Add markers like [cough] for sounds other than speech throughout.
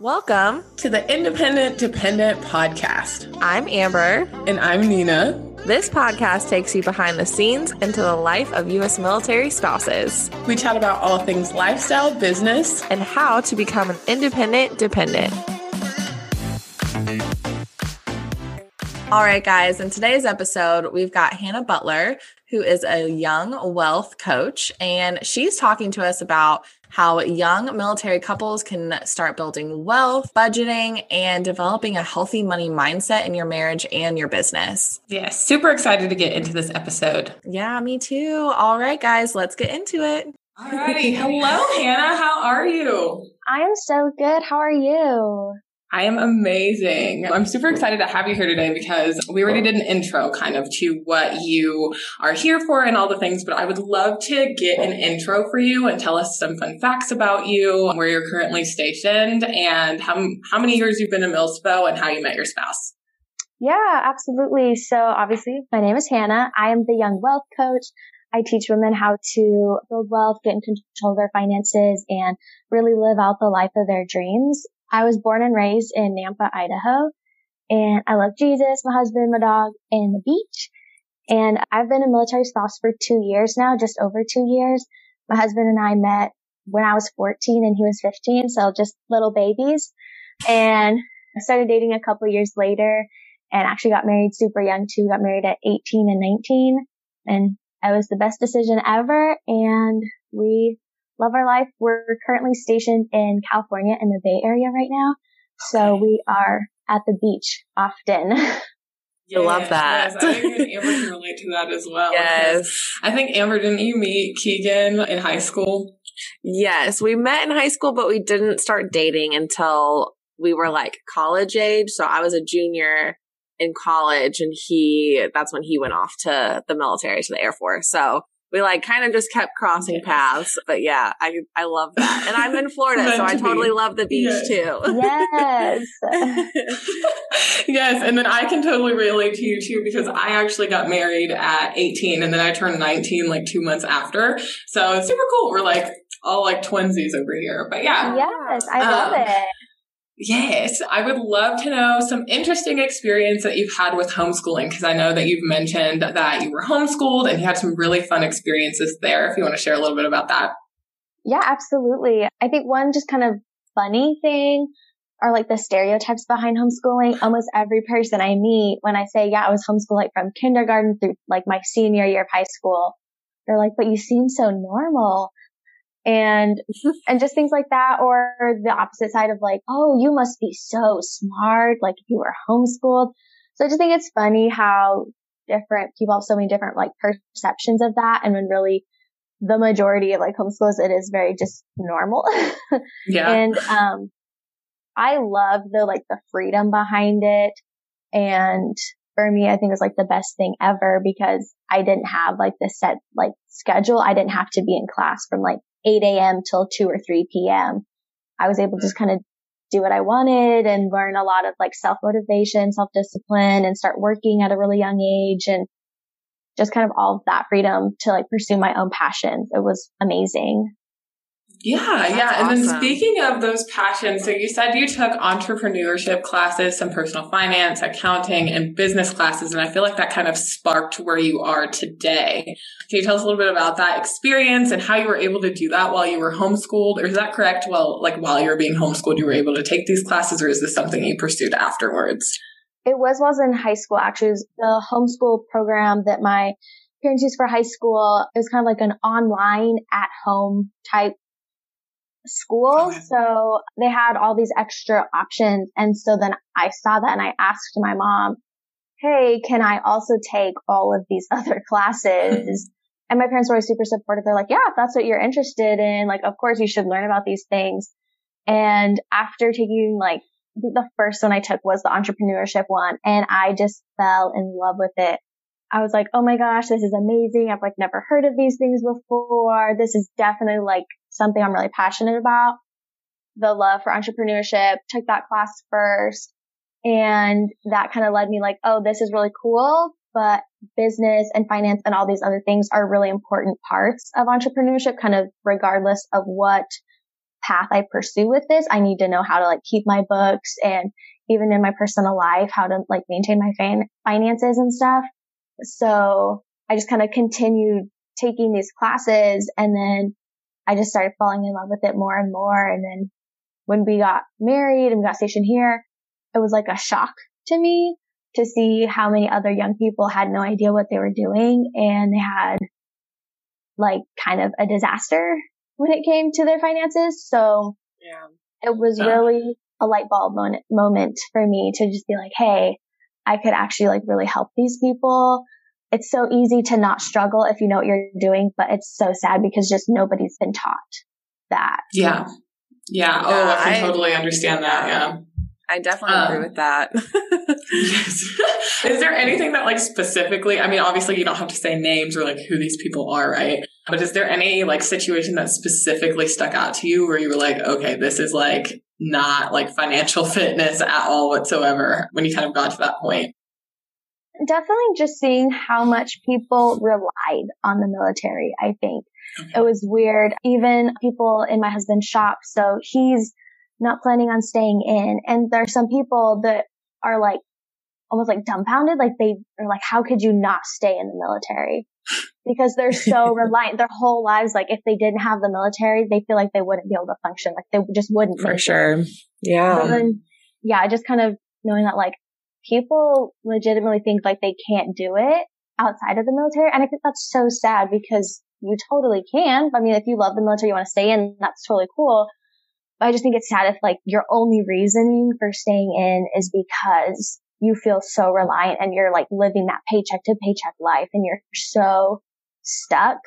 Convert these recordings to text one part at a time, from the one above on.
Welcome to the Independent Dependent Podcast. I'm Amber. And I'm Nina. This podcast takes you behind the scenes into the life of U.S. military spouses. We chat about all things lifestyle, business, and how to become an independent dependent. All right, guys, in today's episode, we've got Hannah Butler, who is a young wealth coach, and she's talking to us about how young military couples can start building wealth, budgeting, and developing a healthy money mindset in your marriage and your business. Yeah, super excited to get into this episode. Yeah, me too. All right, guys, let's get into it. All righty. Hello, Hannah. How are you? I am so good. How are you? I am amazing. I'm super excited to have you here today because we already did an intro kind of to what you are here for and all the things, but I would love to get an intro for you and tell us some fun facts about you, where you're currently stationed and how, how many years you've been in Milspo and how you met your spouse. Yeah, absolutely. So obviously my name is Hannah. I am the young wealth coach. I teach women how to build wealth, get in control of their finances and really live out the life of their dreams. I was born and raised in Nampa, Idaho, and I love Jesus, my husband, my dog, and the beach. And I've been a military spouse for two years now, just over two years. My husband and I met when I was 14 and he was 15, so just little babies. And I started dating a couple years later and actually got married super young too. Got married at 18 and 19 and it was the best decision ever. And we love our life. We're currently stationed in California in the Bay Area right now. So we are at the beach often. [laughs] I love that. Yes, I think Amber can relate to that as well. Yes. I think Amber, didn't you meet Keegan in high school? Yes, we met in high school, but we didn't start dating until we were like college age. So I was a junior in college and he, that's when he went off to the military, to the Air Force. So we like kind of just kept crossing yes. paths. But yeah, I I love that. And I'm in Florida, [laughs] so I totally be. love the beach yes. too. Yes. [laughs] [laughs] yes. And then I can totally relate to you too because I actually got married at 18 and then I turned 19 like two months after. So it's super cool. We're like all like twinsies over here. But yeah. Yes, I love um, it. Yes, I would love to know some interesting experience that you've had with homeschooling because I know that you've mentioned that you were homeschooled and you had some really fun experiences there. If you want to share a little bit about that. Yeah, absolutely. I think one just kind of funny thing are like the stereotypes behind homeschooling. Almost every person I meet when I say, yeah, I was homeschooled like from kindergarten through like my senior year of high school, they're like, but you seem so normal and [laughs] and just things like that or the opposite side of like oh you must be so smart like if you were homeschooled. So i just think it's funny how different people have so many different like perceptions of that. And when really the majority of like homeschools it is very just normal. [laughs] Yeah. And um i love the like the freedom behind it. And for me, I think it was like the best thing ever because I didn't have like the set like schedule. I didn't have to be in class from like 8 a.m. till 2 or 3 p.m. I was able to just mm. kind of do what I wanted and learn a lot of like self motivation, self discipline and start working at a really young age and just kind of all of that freedom to like pursue my own passions. It was amazing. Yeah, That's yeah. And then speaking of those passions, so you said you took entrepreneurship classes, some personal finance, accounting, and business classes. And I feel like that kind of sparked where you are today. Can you tell us a little bit about that experience and how you were able to do that while you were homeschooled? Or is that correct? Well, like while you were being homeschooled, you were able to take these classes, or is this something you pursued afterwards? It was while I was in high school, actually. It was the homeschool program that my parents used for high school. It was kind of like an online at home type school. So they had all these extra options. And so then I saw that and I asked my mom, Hey, can I also take all of these [laughs] other classes? [laughs] and my parents were always super supportive. They're like, yeah, if that's what you're interested in, like, of course you should learn about these things. And after taking like the first one I took was the entrepreneurship one and I just fell in love with it. I was like, oh my gosh, this is amazing. I've like never heard of these things before. This is definitely like something I'm really passionate about. The love for entrepreneurship, took that class first. And that kind of led me like, oh, this is really cool, but business and finance and all these other things are really important parts of entrepreneurship, kind of regardless of what path I pursue with this, I need to know how to like keep my books and even in my personal life, how to like maintain my fan- finances and stuff. So I just kind of continued taking these classes and then I just started falling in love with it more and more. And then when we got married and we got stationed here, it was like a shock to me to see how many other young people had no idea what they were doing and they had like kind of a disaster when it came to their finances. So yeah. it was really a light bulb moment, moment for me to just be like, Hey, I could actually like really help these people. It's so easy to not struggle if you know what you're doing, but it's so sad because just nobody's been taught that. Yeah. Yeah. Oh, I can I, totally understand that. Yeah. I definitely um, agree with that. [laughs] yes. [laughs] Is there anything that like specifically, I mean, obviously you don't have to say names or like who these people are, right? But is there any like situation that specifically stuck out to you where you were like, okay, this is like not like financial [laughs] fitness at all whatsoever when you kind of got to that point? Definitely just seeing how much people relied on the military, I think. Okay. It was weird. Even people in my husband's shop. So he's not planning on staying in. And there are some people that are like almost like dumbfounded. Like they are like, how could you not stay in the military? [laughs] Because they're so [laughs] reliant their whole lives. Like if they didn't have the military, they feel like they wouldn't be able to function. Like they just wouldn't. For sure. It. Yeah. Then, yeah. Just kind of knowing that like people legitimately think like they can't do it outside of the military. And I think that's so sad because you totally can. I mean, if you love the military, you want to stay in, that's totally cool. I just think it's sad if like your only reasoning for staying in is because you feel so reliant and you're like living that paycheck to paycheck life and you're so stuck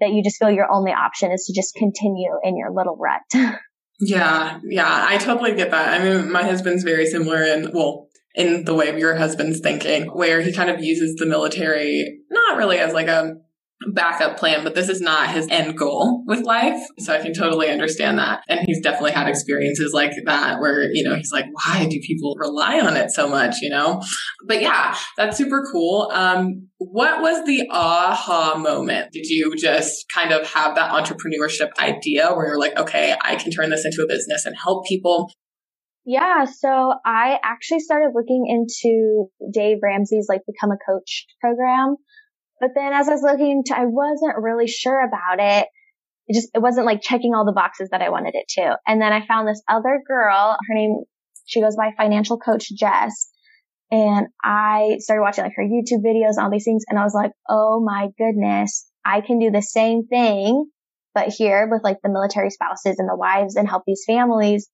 that you just feel your only option is to just continue in your little rut. [laughs] yeah. Yeah. I totally get that. I mean, my husband's very similar and well, in the way of your husband's thinking, where he kind of uses the military, not really as like a backup plan, but this is not his end goal with life. So I can totally understand that. And he's definitely had experiences like that where, you know, he's like, why do people rely on it so much, you know? But yeah, that's super cool. Um, what was the aha moment? Did you just kind of have that entrepreneurship idea where you're like, okay, I can turn this into a business and help people? Yeah, so I actually started looking into Dave Ramsey's like become a coach program. But then as I was looking into, I wasn't really sure about it. It just, it wasn't like checking all the boxes that I wanted it to. And then I found this other girl, her name, she goes by financial coach Jess. And I started watching like her YouTube videos and all these things. And I was like, Oh my goodness, I can do the same thing, but here with like the military spouses and the wives and help these families.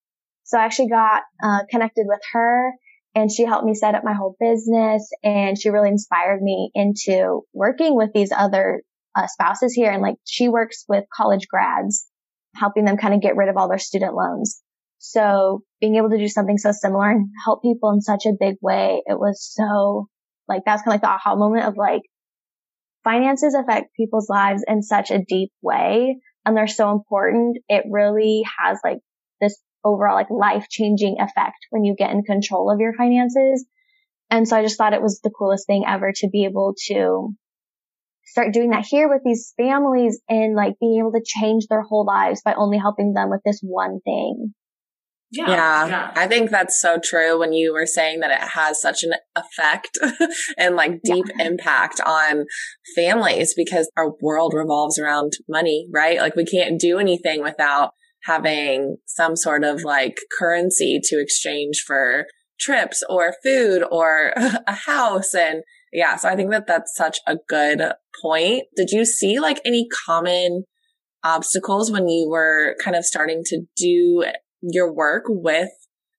So I actually got uh, connected with her and she helped me set up my whole business and she really inspired me into working with these other uh, spouses here. And like she works with college grads, helping them kind of get rid of all their student loans. So being able to do something so similar and help people in such a big way, it was so like, that's kind of like the aha moment of like, finances affect people's lives in such a deep way and they're so important. It really has like this overall like life changing effect when you get in control of your finances. And so I just thought it was the coolest thing ever to be able to start doing that here with these families and like being able to change their whole lives by only helping them with this one thing. Yeah, yeah, yeah, I think that's so true when you were saying that it has such an effect [laughs] and like deep yeah. impact on families because our world revolves around money, right? Like we can't do anything without having some sort of like currency to exchange for trips or food or [laughs] a house. And yeah, so I think that that's such a good point. Did you see like any common obstacles when you were kind of starting to do your work with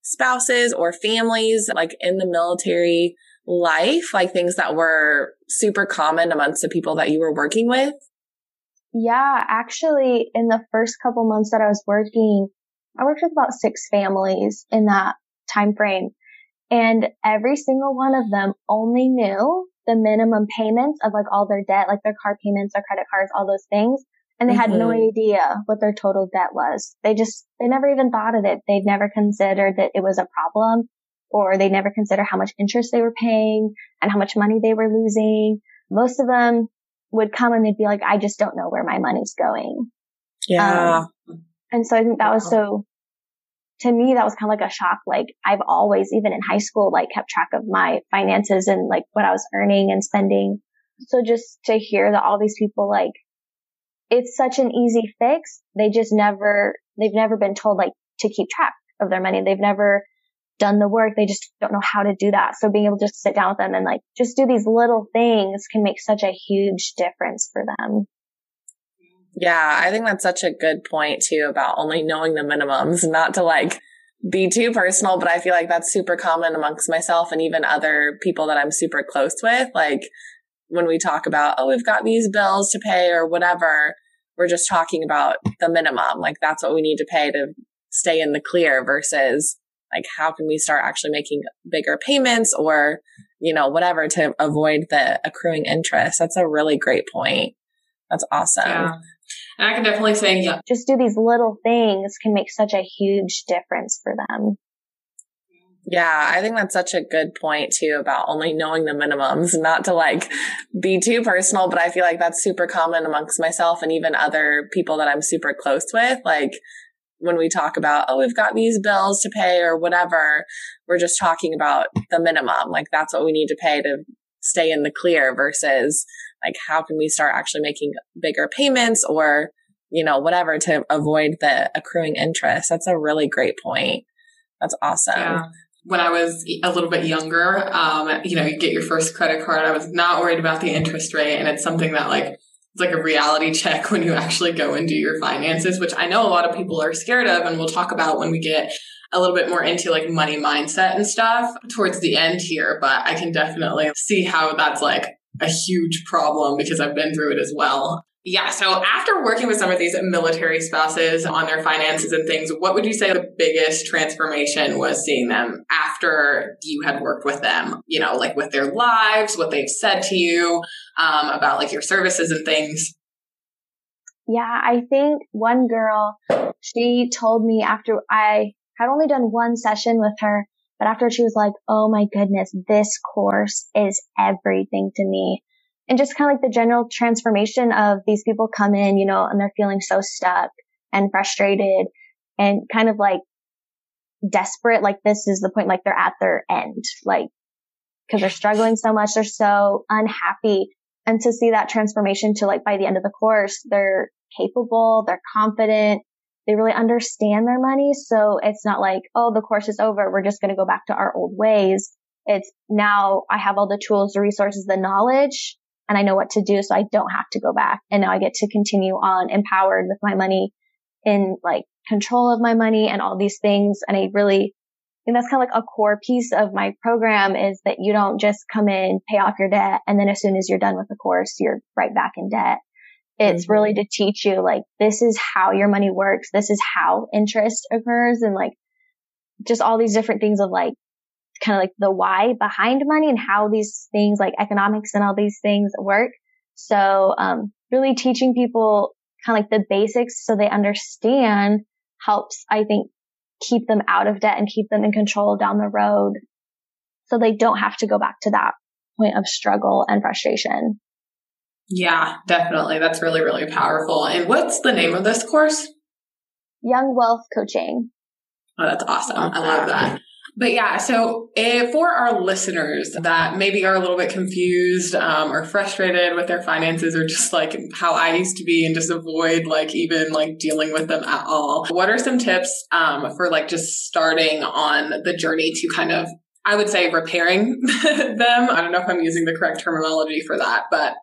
spouses or families like in the military life, like things that were super common amongst the people that you were working with? Yeah, actually, in the first couple months that I was working, I worked with about six families in that time frame. And every single one of them only knew the minimum payments of like all their debt, like their car payments, their credit cards, all those things. And they mm-hmm. had no mm-hmm. idea what their total debt was. They just, they never even thought of it. They'd never considered that it was a problem or they never considered how much interest they were paying and how much money they were losing. Most of them would come and they'd be like, I just don't know where my money's going. Yeah. Um, And so I think that was so, to me, that was kind of like a shock. Like I've always, even in high school, like kept track of my finances and like what I was earning and spending. So just to hear that all these people like, it's such an easy fix. They just never, they've never been told like to keep track of their money. They've never done the work. They just don't know how to do that. So being able to just sit down with them and like just do these little things can make such a huge difference for them. Yeah, I think that's such a good point too about only knowing the minimums, not to like be too personal, but I feel like that's super common amongst myself and even other people that I'm super close with. Like when we talk about, oh, we've got these bills to pay or whatever, we're just talking about the minimum. Like that's what we need to pay to stay in the clear versus like how can we start actually making bigger payments or, you know, whatever to avoid the accruing interest. That's a really great point. That's awesome. Yeah. And I can definitely say, yeah. Just do these little things can make such a huge difference for them. Yeah, I think that's such a good point too about only knowing the minimums, not to like be too personal, but I feel like that's super common amongst myself and even other people that I'm super close with. Like when we talk about, oh, we've got these bills to pay or whatever, we're just talking about the minimum. Like that's what we need to pay to stay in the clear versus like how can we start actually making bigger payments or, you know, whatever to avoid the accruing interest. That's a really great point. That's awesome. Yeah when I was a little bit younger, um, you know, you get your first credit card. I was not worried about the interest rate. And it's something that like, it's like a reality check when you actually go and do your finances, which I know a lot of people are scared of. And we'll talk about when we get a little bit more into like money mindset and stuff towards the end here. But I can definitely see how that's like a huge problem because I've been through it as well. Yeah. So after working with some of these military spouses on their finances and things, what would you say the biggest transformation was seeing them after you had worked with them? You know, like with their lives, what they've said to you um, about like your services and things. Yeah, I think one girl, she told me after I had only done one session with her, but after she was like, Oh my goodness, this course is everything to me and just kind of like the general transformation of these people come in, you know, and they're feeling so stuck and frustrated and kind of like desperate. Like this is the point, like they're at their end, like because they're struggling so much. They're so unhappy. And to see that transformation to like by the end of the course, they're capable, they're confident, they really understand their money. So it's not like, oh, the course is over. We're just going to go back to our old ways. It's now I have all the tools, the resources, the knowledge and I know what to do. So I don't have to go back. And now I get to continue on empowered with my money in like control of my money and all these things. And I really think that's kind of like a core piece of my program is that you don't just come in, pay off your debt. And then as soon as you're done with the course, you're right back in debt. It's mm-hmm. really to teach you like, this is how your money works. This is how interest occurs and like just all these different things of like kind of like the why behind money and how these things like economics and all these things work. So, um, really teaching people kind of like the basics so they understand helps, I think, keep them out of debt and keep them in control down the road so they don't have to go back to that point of struggle and frustration. Yeah, definitely. That's really, really powerful. And what's the name of this course? Young Wealth Coaching. Oh, that's awesome. I love that. But yeah, so if, for our listeners that maybe are a little bit confused um, or frustrated with their finances or just like how I used to be and just avoid like even like dealing with them at all, what are some tips um, for like just starting on the journey to kind of, I would say, repairing [laughs] them? I don't know if I'm using the correct terminology for that, but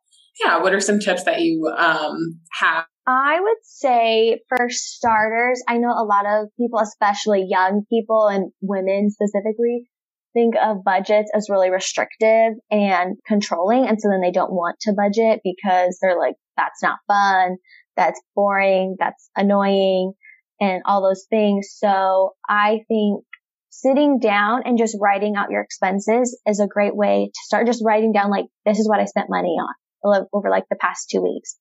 yeah, what are some tips that you um, have I would say for starters, I know a lot of people, especially young people and women specifically, think of budgets as really restrictive and controlling. And so then they don't want to budget because they're like, that's not fun. That's boring. That's annoying and all those things. So I think sitting down and just writing out your expenses is a great way to start just writing down like, this is what I spent money on over like the past two weeks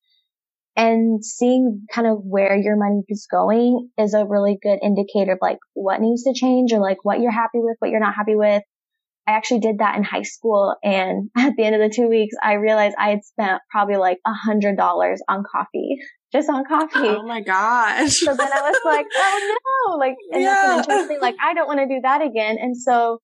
and seeing kind of where your money is going is a really good indicator of like what needs to change or like what you're happy with, what you're not happy with. I actually did that in high school. And [laughs] at the end of the two weeks, I realized I had spent probably like a hundred dollars on coffee, just on coffee. Oh my gosh. so then I was like, [laughs] oh no, like, and yeah. that's an interesting, like, I don't want to do that again. And so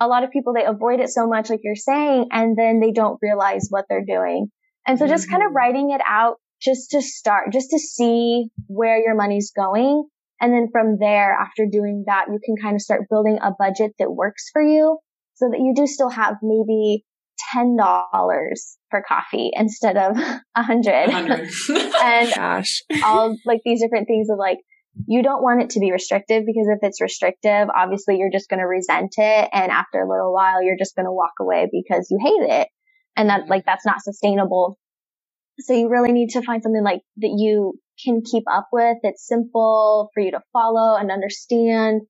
a lot of people, they avoid it so much, like you're saying, and then they don't realize what they're doing. And so just mm-hmm. kind of mm-hmm. writing it out just to start, just to see where your money's going. And then from there, after doing that, you can kind of start building a budget that works for you so that you do still have maybe $10 for coffee instead of [laughs] a hundred. [laughs] and Gosh. all like these different things of like, you don't want it to be restrictive because if it's restrictive, obviously you're just going to resent it. And after a little while, you're just going to walk away because you hate it. And that, mm-hmm. like, that's not sustainable. So you really need to find something like that you can keep up with. It's simple for you to follow and understand,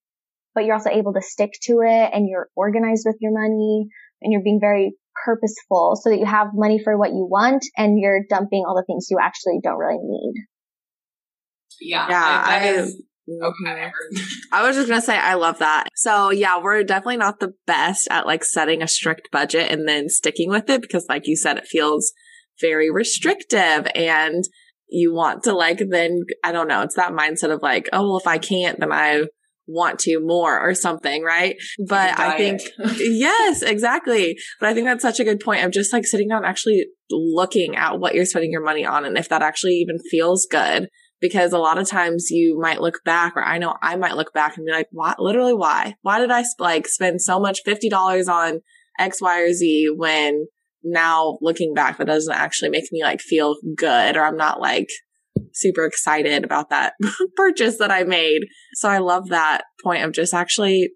but you're also able to stick to it and you're organized with your money and you're being very purposeful so that you have money for what you want and you're dumping all the things you actually don't really need. Yeah. Yeah. I, is, okay. I [laughs] was just going to say, I love that. So yeah, we're definitely not the best at like setting a strict budget and then sticking with it because like you said, it feels very restrictive and you want to like then I don't know, it's that mindset of like, oh well if I can't then I want to more or something, right? But I think [laughs] yes, exactly. But I think that's such a good point of just like sitting down actually looking at what you're spending your money on and if that actually even feels good. Because a lot of times you might look back, or I know I might look back and be like, "What? Literally, why? Why did I like spend so much fifty dollars on X, Y, or Z when now looking back, that doesn't actually make me like feel good or I'm not like super excited about that [laughs] purchase that I made. So I love that point of just actually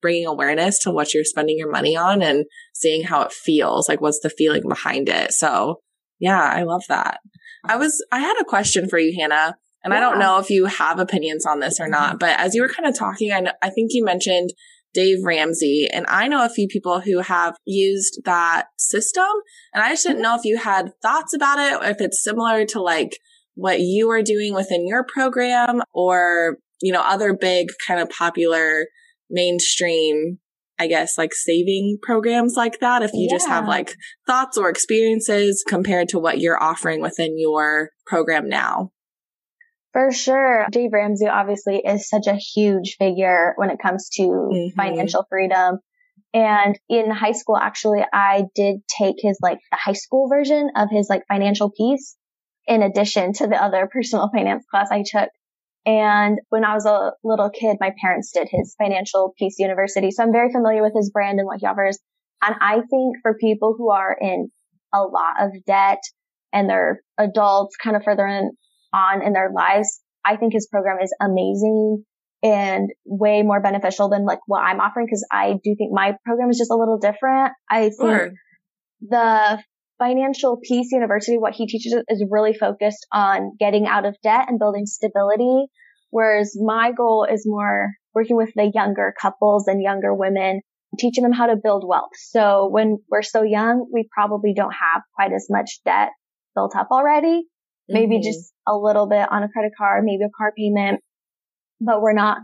bringing awareness to what you're spending your money on and seeing how it feels. Like what's the feeling behind it? So yeah, I love that. I was, I had a question for you, Hannah. And yeah. I don't know if you have opinions on this or not, but as you were kind of talking, I, know, I think you mentioned Dave Ramsey. And I know a few people who have used that system. And I just didn't know if you had thoughts about it, if it's similar to like what you are doing within your program or, you know, other big kind of popular mainstream, I guess, like saving programs like that. If you yeah. just have like thoughts or experiences compared to what you're offering within your program now. For sure. Dave Ramsey obviously is such a huge figure when it comes to mm-hmm. financial freedom. And in high school, actually, I did take his like the high school version of his like financial peace in addition to the other [laughs] personal finance class I took. And when I was a little kid, my parents did his financial peace university. So I'm very familiar with his brand and what he offers. And I think for people who are in a lot of debt and they're adults kind of further in, on in their lives, I think his program is amazing and way more beneficial than like what I'm offering because I do think my program is just a little different. I think sure. the financial peace university, what he teaches is really focused on getting out of debt and building stability. Whereas my goal is more working with the younger couples and younger women, teaching them how to build wealth. So when we're so young, we probably don't have quite as much debt built up already maybe mm-hmm. just a little bit on a credit card, maybe a car payment, but we're not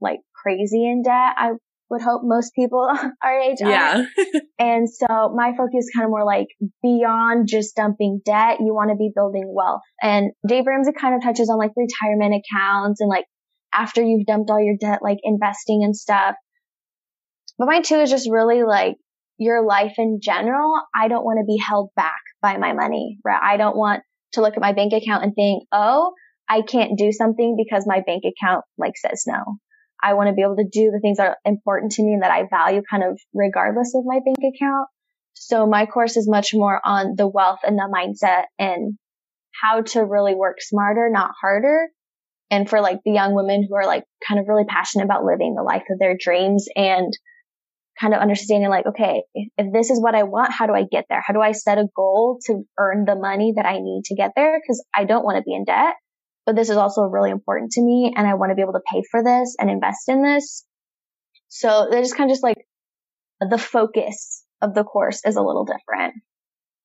like crazy in debt. I would hope most people [laughs] our age are. yeah. [laughs] and so my focus kind of more like beyond just dumping debt, you want to be building wealth. And Dave Ramsey kind of touches on like retirement accounts and like after you've dumped all your debt, like investing and stuff. But mine too is just really like your life in general. I don't want to be held back by my money, right? I don't want to look at my bank account and think, oh, I can't do something because my bank account like says no. I want to be able to do the things that are important to me and that I value kind of regardless of my bank account. So my course is much more on the wealth and the mindset and how to really work smarter, not harder. And for like the young women who are like kind of really passionate about living the life of their dreams and kind of understanding like, okay, if this is what I want, how do I get there? How do I set a goal to earn the money that I need to get there? Cause I don't want to be in debt, but this is also really important to me and I want to be able to pay for this and invest in this. So they're just kind of just like the focus of the course is a little different.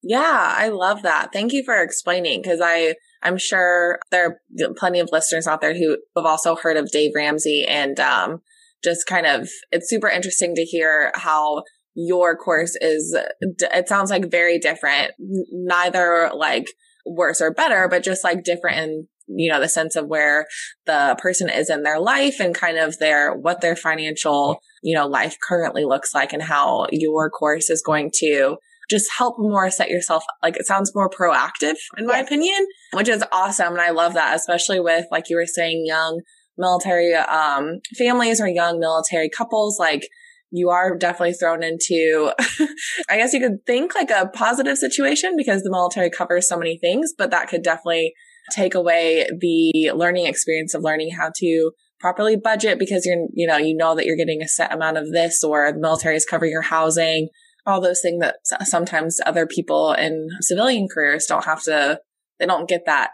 Yeah, I love that. Thank you for explaining because I, I'm sure there are plenty of listeners out there who have also heard of Dave Ramsey and, um, just kind of, it's super interesting to hear how your course is, it sounds like very different, neither like worse or better, but just like different in, you know, the sense of where the person is in their life and kind of their, what their financial, you know, life currently looks like and how your course is going to just help more set yourself like it sounds more proactive in my yes. opinion which is awesome and i love that especially with like you were saying young military um, families or young military couples like you are definitely thrown into, [laughs] I guess you could think like a positive situation because the military covers so many things, but that could definitely take away the learning experience of learning how to properly budget because you're, you know, you know that you're getting a set amount of this or the military is covering your housing, all those things that sometimes other people in civilian careers don't have to, they don't get that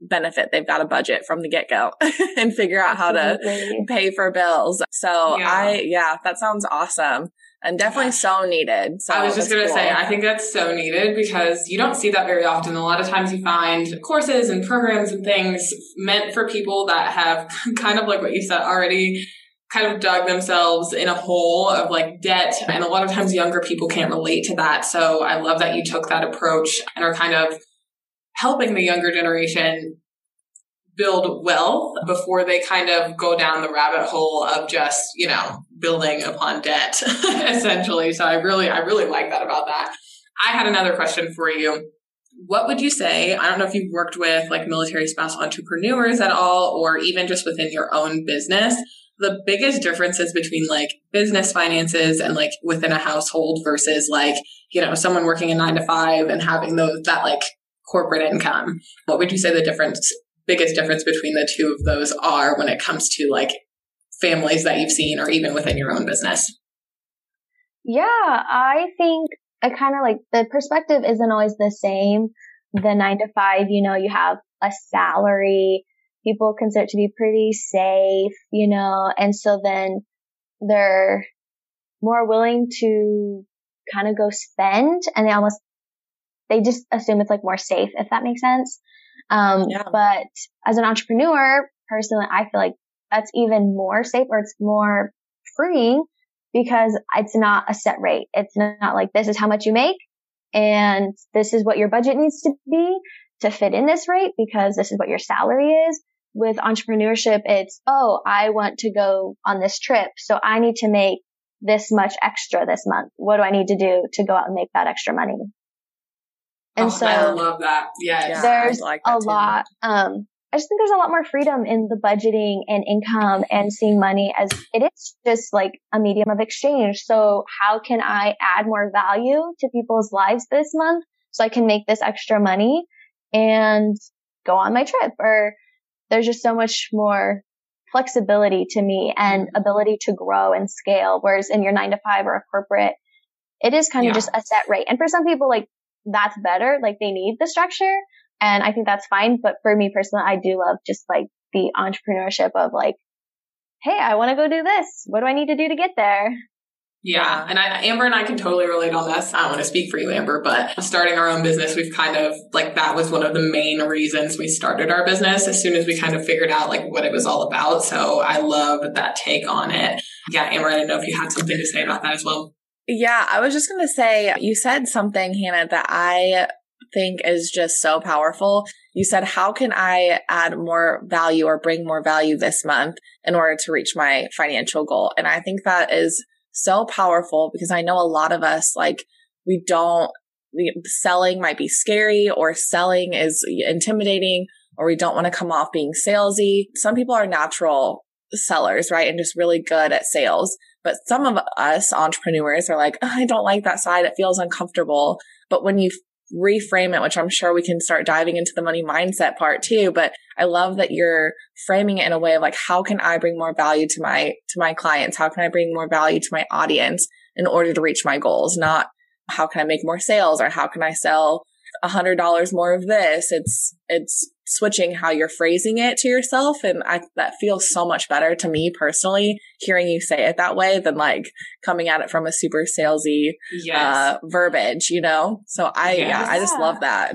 benefit. They've got a budget from the get go [laughs] and figure out Absolutely. how to pay for bills. So yeah. I, yeah, that sounds awesome and definitely yeah. so needed. So I was just going to cool. say, I think that's so needed because you don't see that very often. A lot of times you find courses and programs and things meant for people that have [laughs] kind of like what you said already kind of dug themselves in a hole of like debt. And a lot of times younger people can't relate to that. So I love that you took that approach and are kind of helping the younger generation build wealth before they kind of go down the rabbit hole of just, you know, building upon debt [laughs] essentially. So I really, I really like that about that. I had another question for you. What would you say? I don't know if you've worked with like military spouse entrepreneurs at all, or even just within your own business. The biggest differences between like business finances and like within a household versus like, you know, someone working a nine to five and having those, that like corporate income. What would you say the difference, biggest difference between the two of those are when it comes to like families that you've seen or even within your own business? Yeah, I think I kind of like the perspective isn't always the same. The nine to five, you know, you have a salary. People consider it to be pretty safe, you know, and so then they're more willing to kind of go spend and they almost they just assume it's like more safe, if that makes sense. Um, yeah. but as an entrepreneur, personally, I feel like that's even more safe or it's more freeing because it's not a set rate. It's not like this is how much you make and this is what your budget needs to be to fit in this rate because this is what your salary is. With entrepreneurship, it's, oh, I want to go on this trip. So I need to make this much extra this month. What do I need to do to go out and make that extra money? And oh, so I love that. Yeah. There's like a too. lot. Um, I just think there's a lot more freedom in the budgeting and income and seeing money as it is just like a medium of exchange. So how can I add more value to people's lives this month so I can make this extra money and go on my trip? Or there's just so much more flexibility to me and mm-hmm. ability to grow and scale. Whereas in your nine to five or a corporate, it is kind of just a set rate. And for some people, like that's better. Like they need the structure and I think that's fine. But for me personally, I do love just like the entrepreneurship of like, Hey, I want to go do this. What do I need to do to get there? Yeah. And I, Amber and I can totally relate on this. I don't want to speak for you, Amber, but starting our own business, we've kind of like that was one of the main reasons we started our business as soon as we kind of figured out like what it was all about. So I love that take on it. Yeah. Amber, I didn't know if you had something to say about that as well. Yeah, I was just going to say, you said something, Hannah, that I think is just so powerful. You said, how can I add more value or bring more value this month in order to reach my financial goal? And I think that is so powerful because I know a lot of us, like, we don't, selling might be scary or selling is intimidating or we don't want to come off being salesy. Some people are natural sellers, right? And just really good at sales. But some of us entrepreneurs are like, oh, I don't like that side. It feels uncomfortable. But when you reframe it, which I'm sure we can start diving into the money mindset part too. But I love that you're framing it in a way of like, how can I bring more value to my, to my clients? How can I bring more value to my audience in order to reach my goals? Not how can I make more sales or how can I sell a hundred dollars more of this? It's, it's switching how you're phrasing it to yourself. And I, that feels so much better to me personally, hearing you say it that way than like coming at it from a super salesy, yes. uh, verbiage, you know? So I, yes. yeah, I just love that.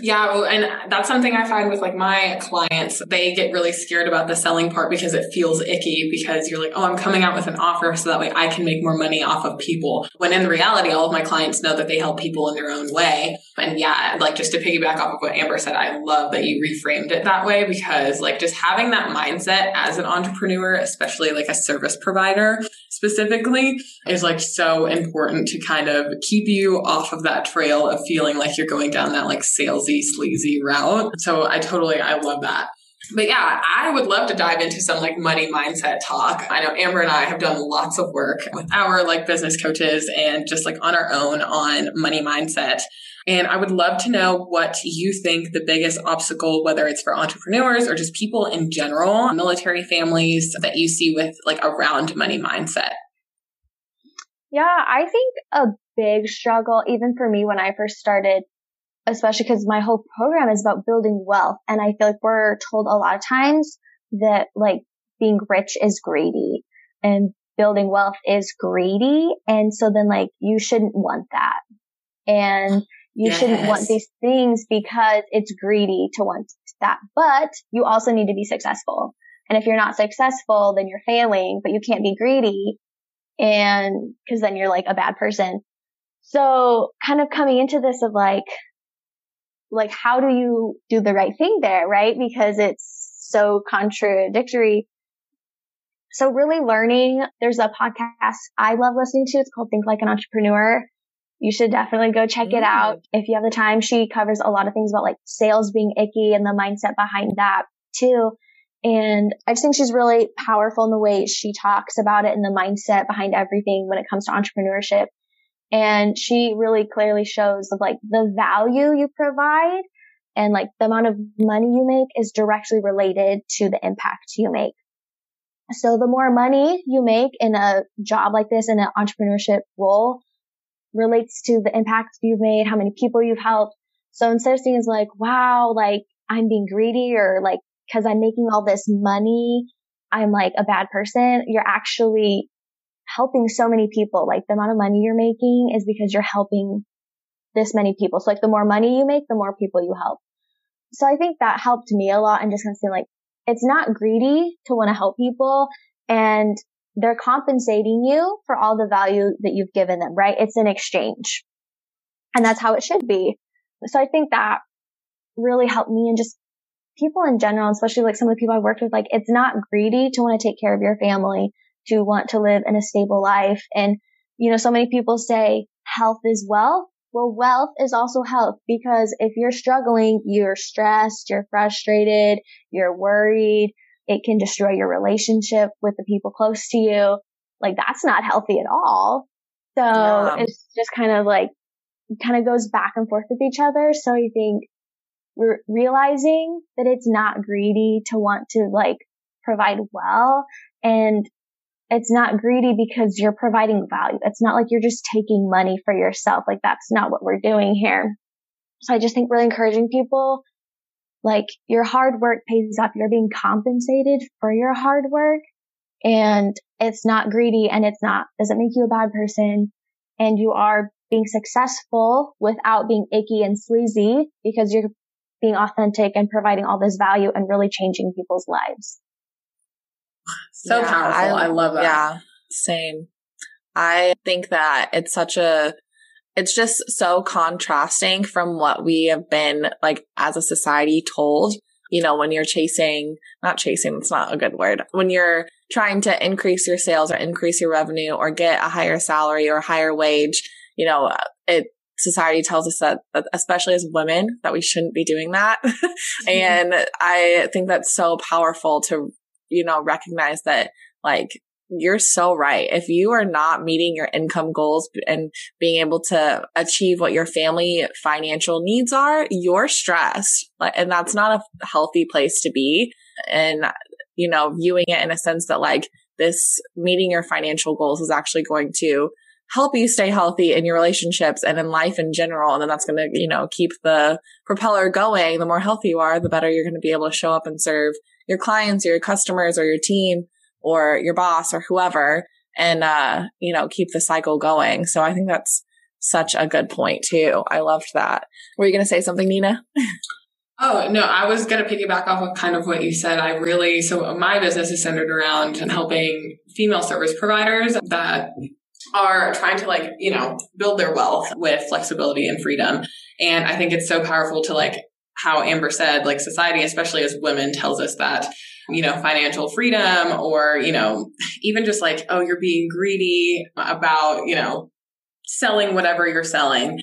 Yeah, and that's something I find with like my clients. They get really scared about the selling part because it feels icky because you're like, oh, I'm coming out with an offer so that way I can make more money off of people. When in reality, all of my clients know that they help people in their own way. And yeah, like just to piggyback off of what Amber said, I love that you reframed it that way because like just having that mindset as an entrepreneur, especially like a service provider specifically, is like so important to kind of keep you off of that trail of feeling like you're going down that like salesy, sleazy route. So I totally, I love that. But yeah, I would love to dive into some like money mindset talk. I know Amber and I have done lots of work with our like business coaches and just like on our own on money mindset. And I would love to know what you think the biggest obstacle, whether it's for entrepreneurs or just people in general, military families that you see with like around money mindset. Yeah, I think a big struggle, even for me when I first started especially because my whole program is about building wealth. And I feel like we're told a lot of times that like being rich is greedy and building wealth is greedy. And so then like you shouldn't want that. And you yes. shouldn't want these things because it's greedy to want that. But you also need to be successful. And if you're not successful, then you're failing, but you can't be greedy. And cause then you're like a bad person. So kind of coming into this of like, like how do you do the right thing there, right? Because it's so contradictory. So really learning, there's a podcast I love listening to. It's called Think Like an Entrepreneur. You should definitely go check mm. it out. If you have the time, she covers a lot of things about like sales being icky and the mindset behind that too. And I just think she's really powerful in the way she talks about it and the mindset behind everything when it comes to entrepreneurship. And she really clearly shows of like the value you provide and like the amount of money you make is directly related to the impact you make. So the more money you make in a job like this in an entrepreneurship role relates to the impact you've made, how many people you've helped. So instead of seeing as like, wow, like I'm being greedy or like, cause I'm making all this money, I'm like a bad person. You're actually helping so many people. Like the amount of money you're making is because you're helping this many people. So like the more money you make, the more people you help. So I think that helped me a lot and just kind of saying like, it's not greedy to want to help people and they're compensating you for all the value that you've given them, right? It's an exchange and that's how it should be. So I think that really helped me and just people in general, especially like some of the people I've worked with, like it's not greedy to want to take care of your family to want to live in a stable life. And, you know, so many people say health is wealth. Well, wealth is also health because if you're struggling, you're stressed, you're frustrated, you're worried. It can destroy your relationship with the people close to you. Like that's not healthy at all. So yeah. it's just kind of like, kind of goes back and forth with each other. So I think re- realizing that it's not greedy to want to like provide well and it's not greedy because you're providing value. It's not like you're just taking money for yourself. Like that's not what we're doing here. So I just think really encouraging people, like your hard work pays off. You're being compensated for your hard work and it's not greedy and it's not, doesn't make you a bad person and you are being successful without being icky and sleazy because you're being authentic and providing all this value and really changing people's lives. So yeah, powerful. I, I love that. Yeah, same. I think that it's such a, it's just so contrasting from what we have been like as a society told. You know, when you're chasing, not chasing, it's not a good word. When you're trying to increase your sales or increase your revenue or get a higher salary or higher wage, you know, it, society tells us that, that, especially as women, that we shouldn't be doing that. [laughs] Mm-hmm. and I think that's so powerful to you know, recognize that like you're so right. If you are not meeting your income goals and being able to achieve what your family financial needs are, you're stressed. And that's not a healthy place to be. And, you know, viewing it in a sense that like this meeting your financial goals is actually going to help you stay healthy in your relationships and in life in general. And then that's going to, you know, keep the propeller going. The more healthy you are, the better you're going to be able to show up and serve your clients or your customers or your team or your boss or whoever and, uh, you know, keep the cycle going. So I think that's such a good point too. I loved that. Were you going to say something, Nina? [laughs] Oh, no, I was going to piggyback off of kind of what you said. I really, so my business is centered around helping female service providers that are trying to like, you know, build their wealth with flexibility and freedom. And I think it's so powerful to like how Amber said, like society, especially as women, tells us that, you know, financial freedom or, you know, even just like, oh, you're being greedy about, you know, selling whatever you're selling.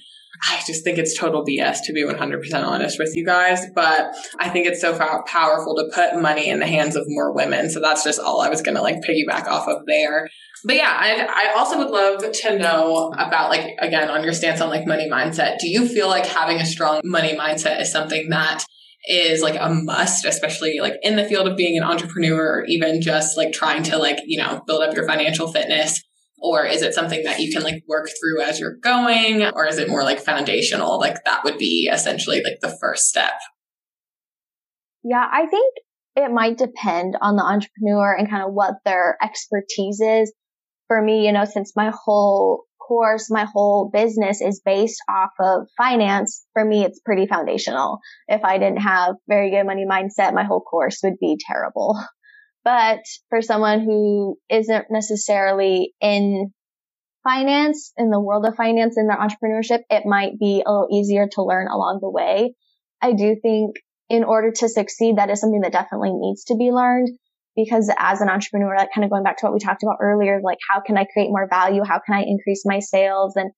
I just think it's total BS to be 100% honest with you guys, but I think it's so powerful to put money in the hands of more women. So that's just all I was going to like piggyback off of there. But yeah, I, I also would love to know about like, again, on your stance on like money mindset. Do you feel like having a strong money mindset is something that is like a must, especially like in the field of being an entrepreneur or even just like trying to like, you know, build up your financial fitness? Or is it something that you can like work through as you're going? Or is it more like foundational? Like that would be essentially like the first step. Yeah, I think it might depend on the entrepreneur and kind of what their expertise is. For me, you know, since my whole course, my whole business is based off of finance, for me, it's pretty foundational. If I didn't have very good money mindset, my whole course would be terrible. [laughs] But for someone who isn't necessarily in finance, in the world of finance, in their entrepreneurship, it might be a little easier to learn along the way. I do think in order to succeed, that is something that definitely needs to be learned because as an entrepreneur, like kind of going back to what we talked about earlier, like how can I create more value? How can I increase my sales and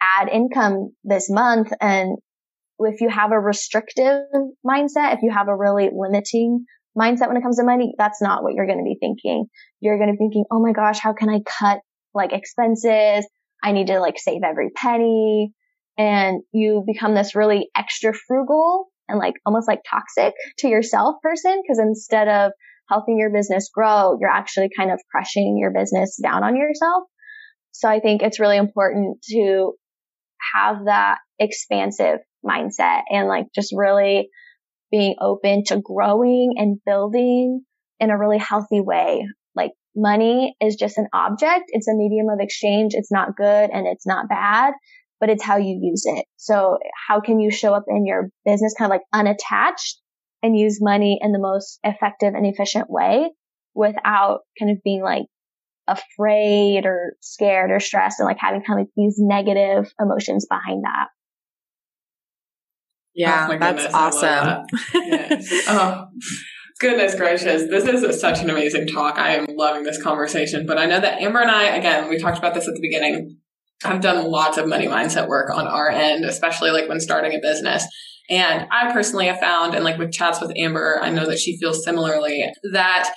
add income this month? And if you have a restrictive mindset, if you have a really limiting mindset when it comes to money, that's not what you're going to be thinking. You're going to be thinking, oh my gosh, how can I cut like expenses? I need to like save every penny. And you become this really extra frugal and like almost like toxic to yourself person. Cause instead of helping your business grow, you're actually kind of crushing your business down on yourself. So I think it's really important to have that expansive mindset and like just really being open to growing and building in a really healthy way. Like money is just an object. It's a medium of exchange. It's not good and it's not bad, but it's how you use it. So how can you show up in your business kind of like unattached and use money in the most effective and efficient way without kind of being like afraid or scared or stressed and like having kind of these negative emotions behind that. Yeah, oh that's goodness, awesome. That. [laughs] Yes. oh, goodness gracious. This is a, such an amazing talk. I am loving this conversation. But I know that Amber and I, again, we talked about this at the beginning, have done lots of money mindset work on our end, especially like when starting a business. And I personally have found, and like with chats with Amber, I know that she feels similarly, that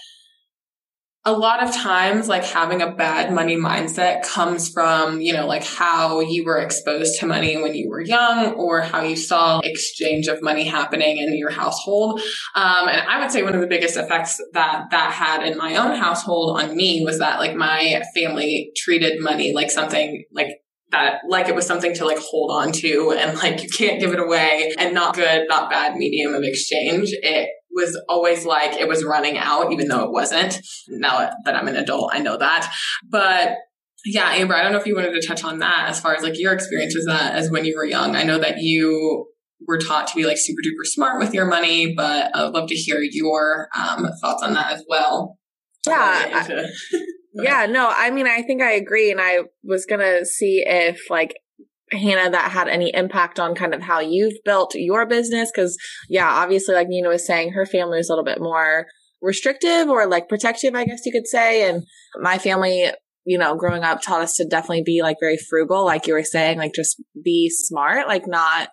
a lot of times like having a bad money mindset comes from you know like how you were exposed to money when you were young or how you saw exchange of money happening in your household. Um, and i would say one of the biggest effects that that had in my own household on me was that like my family treated money like something like that like it was something to like hold on to and like you can't give it away and not good not bad medium of exchange it was always like it was running out, even though it wasn't. Now that I'm an adult, I know that. But yeah, Amber, I don't know if you wanted to touch on that as far as like your experience with that as when you were young. I know that you were taught to be like super duper smart with your money, but I would love to hear your um, thoughts on that as well. Yeah. Yeah, no, I mean, I think I agree. And I was going to see if like Hannah, that had any impact on kind of how you've built your business? Because, yeah, obviously, like Nina was saying, her family was a little bit more restrictive or like protective, I guess you could say. And my family, you know, growing up taught us to definitely be like very frugal, like you were saying, like just be smart, like not,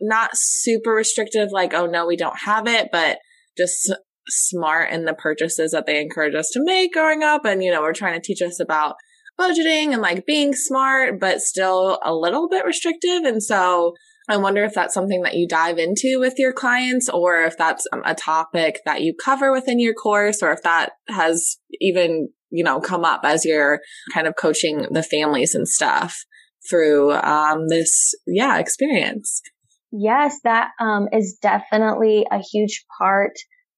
not super restrictive, like, oh no, we don't have it, but just smart in the purchases that they encourage us to make growing up. And, you know, we're trying to teach us about budgeting and like being smart, but still a little bit restrictive. And so I wonder if that's something that you dive into with your clients or if that's um, a topic that you cover within your course or if that has even, you know, come up as you're kind of coaching the families and stuff through um, this, yeah, experience. Yes, that um, is definitely a huge part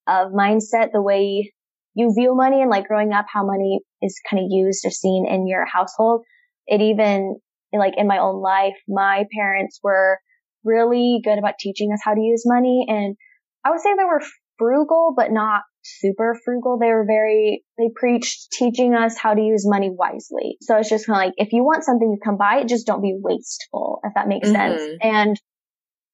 of mindset, the way you view money and like growing up, how money is kind of used or seen in your household. It even like in my own life, my parents were really good about teaching us how to use money. And I would say they were frugal, but not super frugal. They were very, they preached teaching us how to use money wisely. So it's just kind of like, if you want something, you come buy it, just don't be wasteful, if that makes mm-hmm. sense. And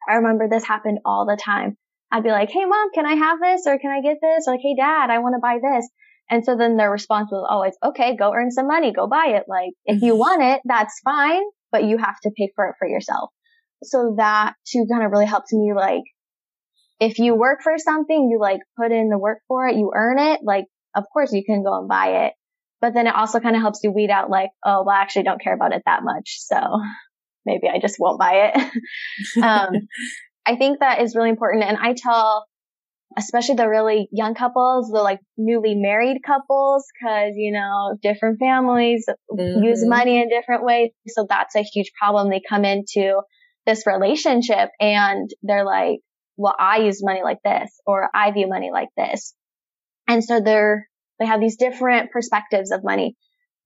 I remember this happened all the time. I'd be like, Hey mom, can I have this? Or can I get this? Or like, Hey dad, I want to buy this. And so then their response was always, okay, go earn some money, go buy it. Like, if you want it, that's fine, but you have to pay for it for yourself. So that too kind of really helped me like, if you work for something, you like put in the work for it, you earn it, like, of course you can go and buy it. But then it also kind of helps you weed out like, oh, well, I actually don't care about it that much. So [laughs] maybe I just won't buy it. [laughs] um, I think that is really important. And I tell especially the really young couples, the like newly married couples, cause, you know, different families mm-hmm. use money in different ways. So that's a huge problem. They come into this relationship and they're like, well, I use money like this or I view money like this. And so they're, they have these different perspectives of money.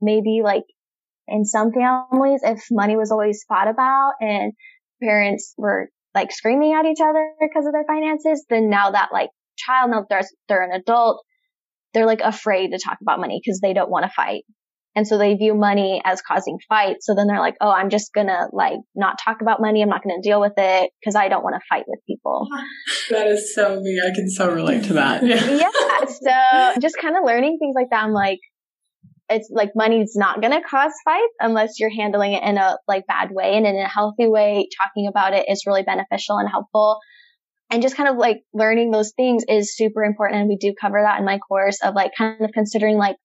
Maybe like in some families, if money was always fought about and parents were like screaming at each other because of their finances, then now that like child, now they're, they're an adult, they're like afraid to talk about money because they don't want to fight. And so they view money as causing fights. So then they're like, oh, I'm just going to like not talk about money. I'm not going to deal with it because I don't want to fight with people. [laughs] That is so me. I can so relate to that. Yeah. [laughs] yeah. So just kind of learning things like that. I'm like, it's like money's not going to cause fights unless you're handling it in a like bad way and in a healthy way. Talking about it is really beneficial and helpful. And just kind of like learning those things is super important. And we do cover that in my course of like kind of considering like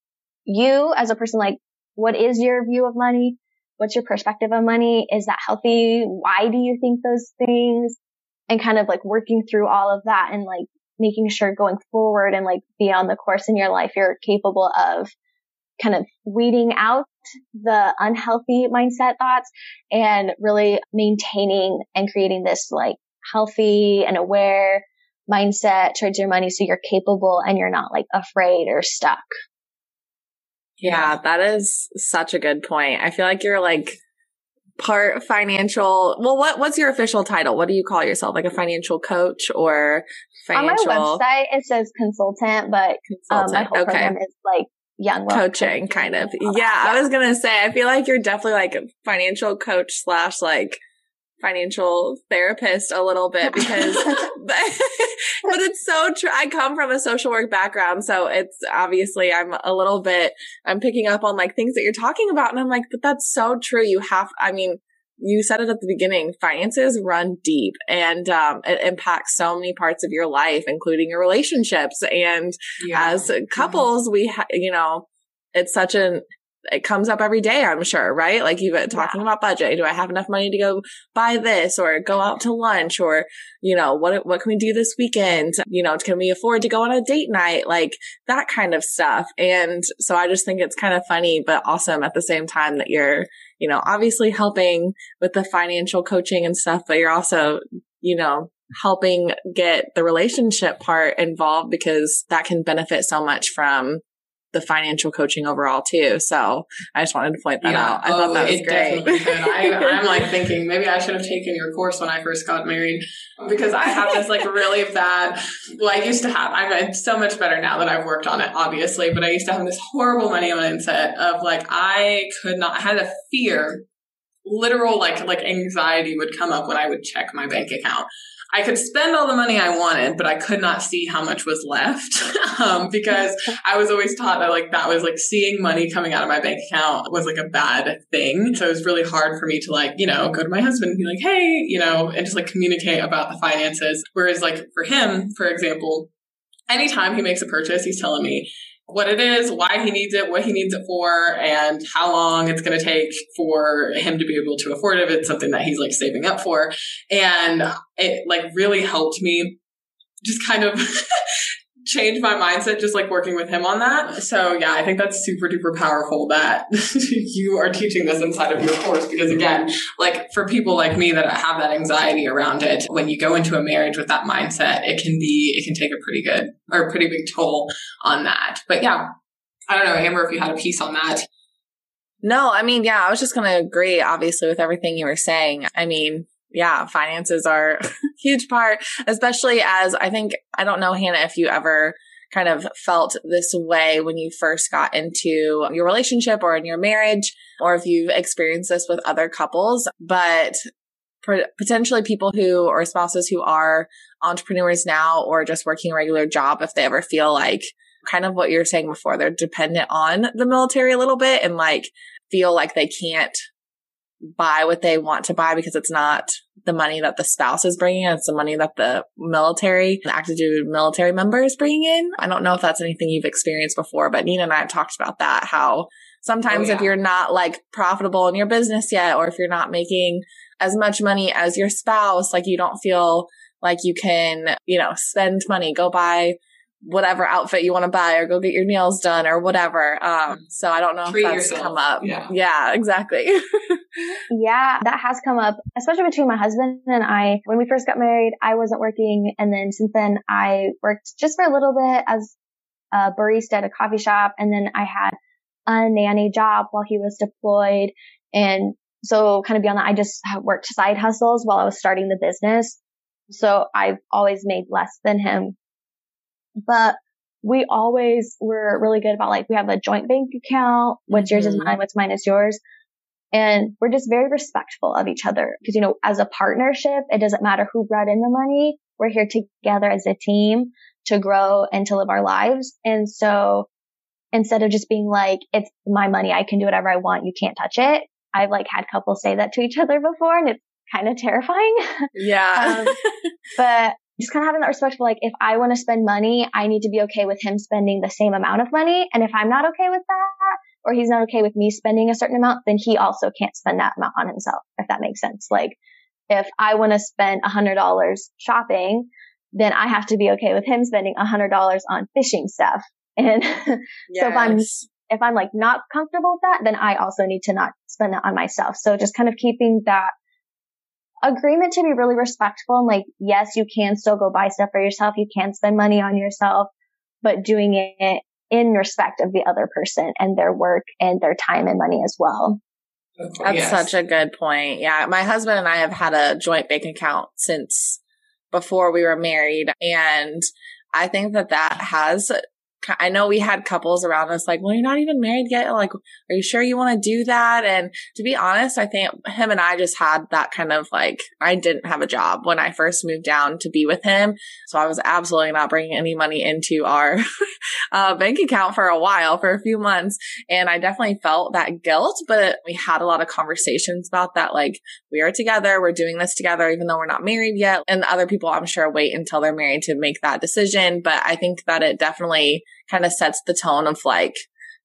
you as a person, like what is your view of money? What's your perspective on money? Is that healthy? Why do you think those things? And kind of like working through all of that and like making sure going forward and like beyond the course in your life, you're capable of kind of weeding out the unhealthy mindset thoughts and really maintaining and creating this like healthy and aware mindset towards your money so you're capable and you're not like afraid or stuck. Yeah, that is such a good point. I feel like you're like part financial. Well, what what's your official title? What do you call yourself? Like a financial coach or financial? On my website, it says consultant, but consultant. Um, my whole okay. program is like young coaching, kind of. Yeah, yeah, I was gonna say. I feel like you're definitely like a financial coach slash like financial therapist a little bit because but, [laughs] [laughs] but it's so true i come from a social work background so it's obviously i'm a little bit i'm picking up on like things that you're talking about and i'm like but that's so true you have i mean you said it at the beginning finances run deep and um, it impacts so many parts of your life including your relationships and yeah. as couples mm-hmm. we ha- you know it's such an it comes up every day, I'm sure, right? Like you've been talking yeah. about budget. Do I have enough money to go buy this or go out to lunch or, you know, what, what can we do this weekend? You know, can we afford to go on a date night? Like that kind of stuff. And so I just think it's kind of funny, but awesome at the same time that you're, you know, obviously helping with the financial coaching and stuff, but you're also, you know, helping get the relationship part involved because that can benefit so much from the financial coaching overall too. So I just wanted to point that yeah. out. I oh, thought that was great. I, [laughs] am like thinking maybe I should have taken your course when I first got married because I have this like really bad. Well, I used to have. I'm so much better now that I've worked on it, obviously. But I used to have this horrible money mindset of like I could not. I had a fear literal like like anxiety would come up when I would check my bank account I could spend all the money I wanted, but I could not see how much was left [laughs] um, because I was always taught that like that was like seeing money coming out of my bank account was like a bad thing. So it was really hard for me to like, you know, go to my husband and be like, hey, you know, and just like communicate about the finances. Whereas like for him, for example, anytime he makes a purchase, he's telling me, what it is, why he needs it, what he needs it for, and how long it's going to take for him to be able to afford it. It's something that he's like saving up for. And it like really helped me just kind of [laughs] changed my mindset just like working with him on that. So yeah, I think that's super duper powerful that [laughs] you are teaching this inside of your course because again, like for people like me that have that anxiety around it, when you go into a marriage with that mindset, it can be, it can take a pretty good or a pretty big toll on that. But yeah, I don't know, Amber, if you had a piece on that. No, I mean, yeah, I was just going to agree, obviously, with everything you were saying. I mean, yeah, finances are [laughs] huge part, especially as I think, I don't know, Hannah, if you ever kind of felt this way when you first got into your relationship or in your marriage, or if you've experienced this with other couples, but potentially people who or spouses who are entrepreneurs now or just working a regular job, if they ever feel like kind of what you're saying before, they're dependent on the military a little bit and like feel like they can't buy what they want to buy because it's not the money that the spouse is bringing in. It's the money that the military, the active duty military member is bringing in. I don't know if that's anything you've experienced before, but Nina and I have talked about that, how sometimes oh, yeah. if you're not like profitable in your business yet, or if you're not making as much money as your spouse, like you don't feel like you can, you know, spend money, go buy whatever outfit you want to buy or go get your nails done or whatever. Um, so I don't know Treat if that's yourself. come up. Yeah, yeah exactly. [laughs] yeah, that has come up, especially between my husband and I. When we first got married, I wasn't working. And then since then I worked just for a little bit as a barista at a coffee shop. And then I had a nanny job while he was deployed. And so kind of beyond that, I just worked side hustles while I was starting the business. So I've always made less than him but we always were really good about like, we have a joint bank account. What's mm-hmm. yours is mm-hmm. mine. What's mine is yours. And we're just very respectful of each other. Cause, you know, as a partnership, it doesn't matter who brought in the money. We're here together as a team to grow and to live our lives. And so instead of just being like, it's my money. I can do whatever I want. You can't touch it. I've like had couples say that to each other before and it's kind of terrifying. [laughs] Yeah. um, [laughs] but just kind of having that respect for like, if I want to spend money, I need to be okay with him spending the same amount of money. And if I'm not okay with that, or he's not okay with me spending a certain amount, then he also can't spend that amount on himself, if that makes sense. Like, if I want to spend a hundred dollars shopping, then I have to be okay with him spending a hundred dollars on fishing stuff. [laughs] And yes. so if I'm, if I'm like not comfortable with that, then I also need to not spend that on myself. So just kind of keeping that agreement to be really respectful and like, yes, you can still go buy stuff for yourself. You can spend money on yourself, but doing it in respect of the other person and their work and their time and money as well. That's yes. such a good point. Yeah. My husband and I have had a joint bank account since before we were married. And I think that that has I know we had couples around us like, well, you're not even married yet. Like, are you sure you want to do that? And to be honest, I think him and I just had that kind of like, I didn't have a job when I first moved down to be with him. So I was absolutely not bringing any money into our [laughs] uh, bank account for a while, for a few months. And I definitely felt that guilt, but we had a lot of conversations about that. Like, we are together. We're doing this together, even though we're not married yet. And other people, I'm sure, wait until they're married to make that decision. But I think that it definitely kind of sets the tone of like,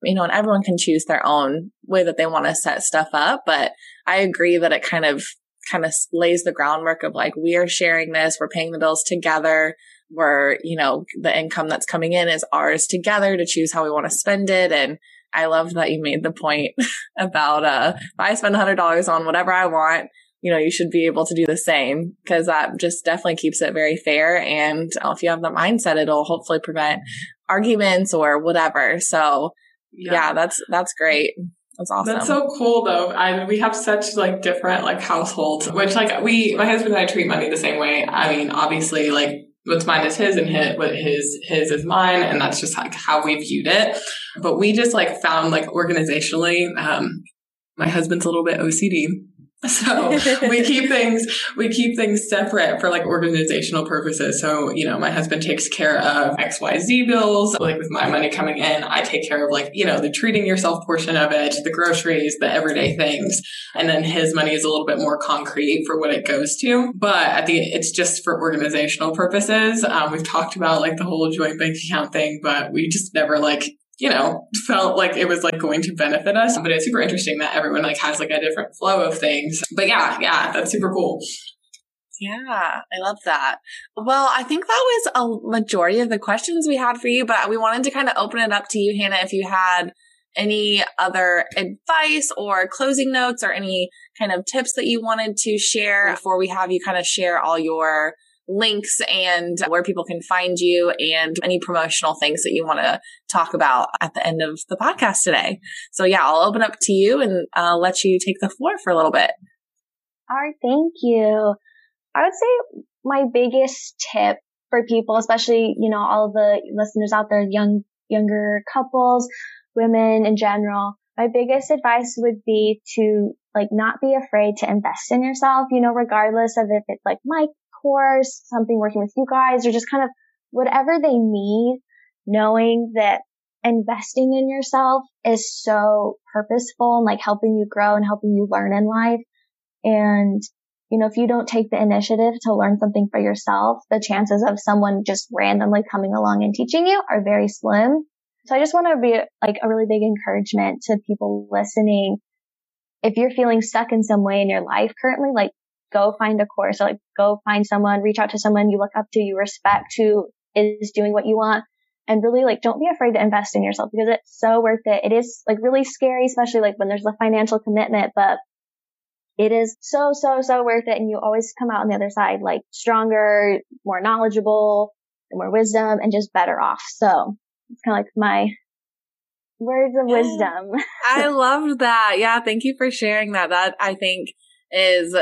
you know, and everyone can choose their own way that they want to set stuff up. But I agree that it kind of, kind of lays the groundwork of like, we are sharing this. We're paying the bills together. We're, you know, the income that's coming in is ours together to choose how we want to spend it. And I love that you made the point [laughs] about, uh, if I spend a hundred dollars on whatever I want, you know, you should be able to do the same because that just definitely keeps it very fair. And uh, if you have the mindset, it'll hopefully prevent arguments or whatever. So yeah, yeah that's, that's great. That's awesome. That's so cool though. I we have such like different like households, which like we my husband and I treat money the same way. I mean, obviously like what's mine is his and his, what his his is mine, and that's just like how we viewed it. But we just like found like organizationally, um, my husband's a little bit OCD, [laughs] so we keep things, we keep things separate for like organizational purposes. So, you know, my husband takes care of XYZ bills. Like with my money coming in, I take care of like, you know, the treating yourself portion of it, the groceries, the everyday things. And then his money is a little bit more concrete for what it goes to. But at the, it's just for organizational purposes. Um, we've talked about like the whole joint bank account thing, but we just never like you know, felt like it was like going to benefit us. But it's super interesting that everyone like has like a different flow of things. But yeah, yeah, that's super cool. Yeah, I love that. Well, I think that was a majority of the questions we had for you, but we wanted to kind of open it up to you, Hannah, if you had any other advice or closing notes or any kind of tips that you wanted to share before we have you kind of share all your links and where people can find you and any promotional things that you want to talk about at the end of the podcast today. So yeah, I'll open up to you and uh, let you take the floor for a little bit. All right. Thank you. I would say my biggest tip for people, especially, you know, all the listeners out there, young, younger couples, women in general, my biggest advice would be to like not be afraid to invest in yourself, you know, regardless of if it's like my course, something working with you guys, or just kind of whatever they need, knowing that investing in yourself is so purposeful and like helping you grow and helping you learn in life. And, you know, if you don't take the initiative to learn something for yourself, the chances of someone just randomly coming along and teaching you are very slim. So I just want to be like a really big encouragement to people listening. If you're feeling stuck in some way in your life currently, like go find a course or like go find someone, reach out to someone you look up to, you respect who is doing what you want and really like don't be afraid to invest in yourself because it's so worth it. It is like really scary, especially like when there's a financial commitment, but it is so, so, so worth it. And you always come out on the other side like stronger, more knowledgeable, more wisdom and just better off. So it's kind of like my words of wisdom. [laughs] I loved that. Yeah. Thank you for sharing that. That I think is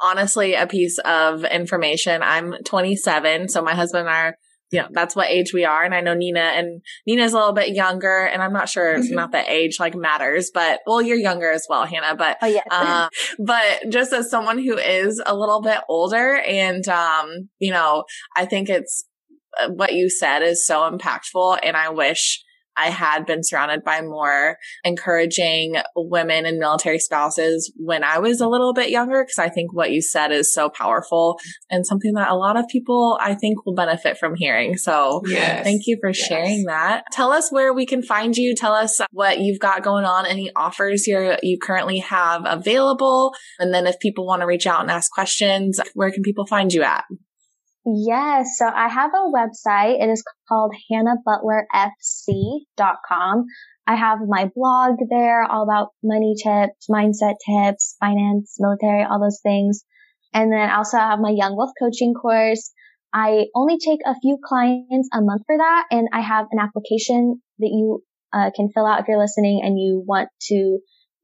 honestly a piece of information. I'm 27. So my husband and I are you know, that's what age we are. And I know Nina and Nina's a little bit younger and I'm not sure it's mm-hmm. not that age like matters, but well, you're younger as well, Hannah, but, oh, yes. uh, [laughs] but just as someone who is a little bit older and, um, you know, I think it's uh, what you said is so impactful. And I wish I had been surrounded by more encouraging women and military spouses when I was a little bit younger. Cause I think what you said is so powerful and something that a lot of people I think will benefit from hearing. So yes. thank you for yes. sharing that. Tell us where we can find you. Tell us what you've got going on, any offers you you currently have available. And then if people want to reach out and ask questions, where can people find you at? Yes. So I have a website. It is called hannahbutlerfc.com. I have my blog there all about money tips, mindset tips, finance, military, all those things. And then also I have my Young Wealth coaching course. I only take a few clients a month for that. And I have an application that you uh, can fill out if you're listening and you want to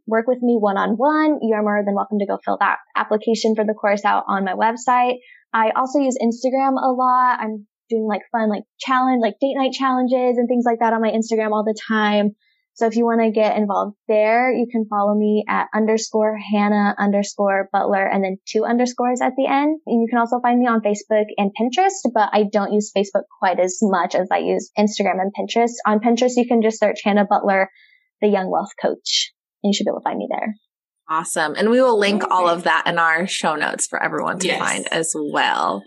work with me one on one. You are more than welcome to go fill that application for the course out on my website. I also use Instagram a lot. I'm doing like fun, like challenge, like date night challenges and things like that on my Instagram all the time. So if you want to get involved there, you can follow me at underscore Hannah underscore Butler and then two underscores at the end. And you can also find me on Facebook and Pinterest, but I don't use Facebook quite as much as I use Instagram and Pinterest. On Pinterest, you can just search Hannah Butler, the Young Wealth Coach, and you should be able to find me there. Awesome. And we will link okay. all of that in our show notes for everyone to yes. find as well.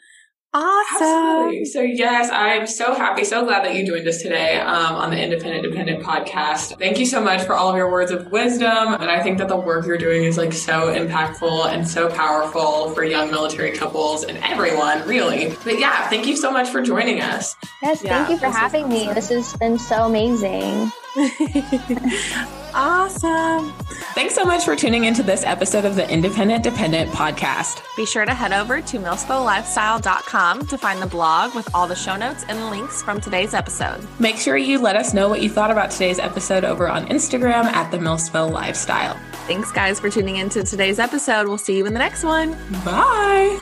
Awesome. Absolutely. So yes, I'm so happy, so glad that you joined us today um, on the Independent Dependent podcast. Thank you so much for all of your words of wisdom. And I think that the work you're doing is like so impactful and so powerful for young military couples and everyone, really. But yeah, thank you so much for joining us. Yes, yeah, thank you for having awesome. me. This has been so amazing. [laughs] awesome. Thanks so much for tuning into this episode of the Independent Dependent podcast. Be sure to head over to milspolifestyle.com to find the blog with all the show notes and links from today's episode. Make sure you let us know what you thought about today's episode over on Instagram at the Milspo Lifestyle. Thanks, guys, for tuning into today's episode. We'll see you in the next one. Bye.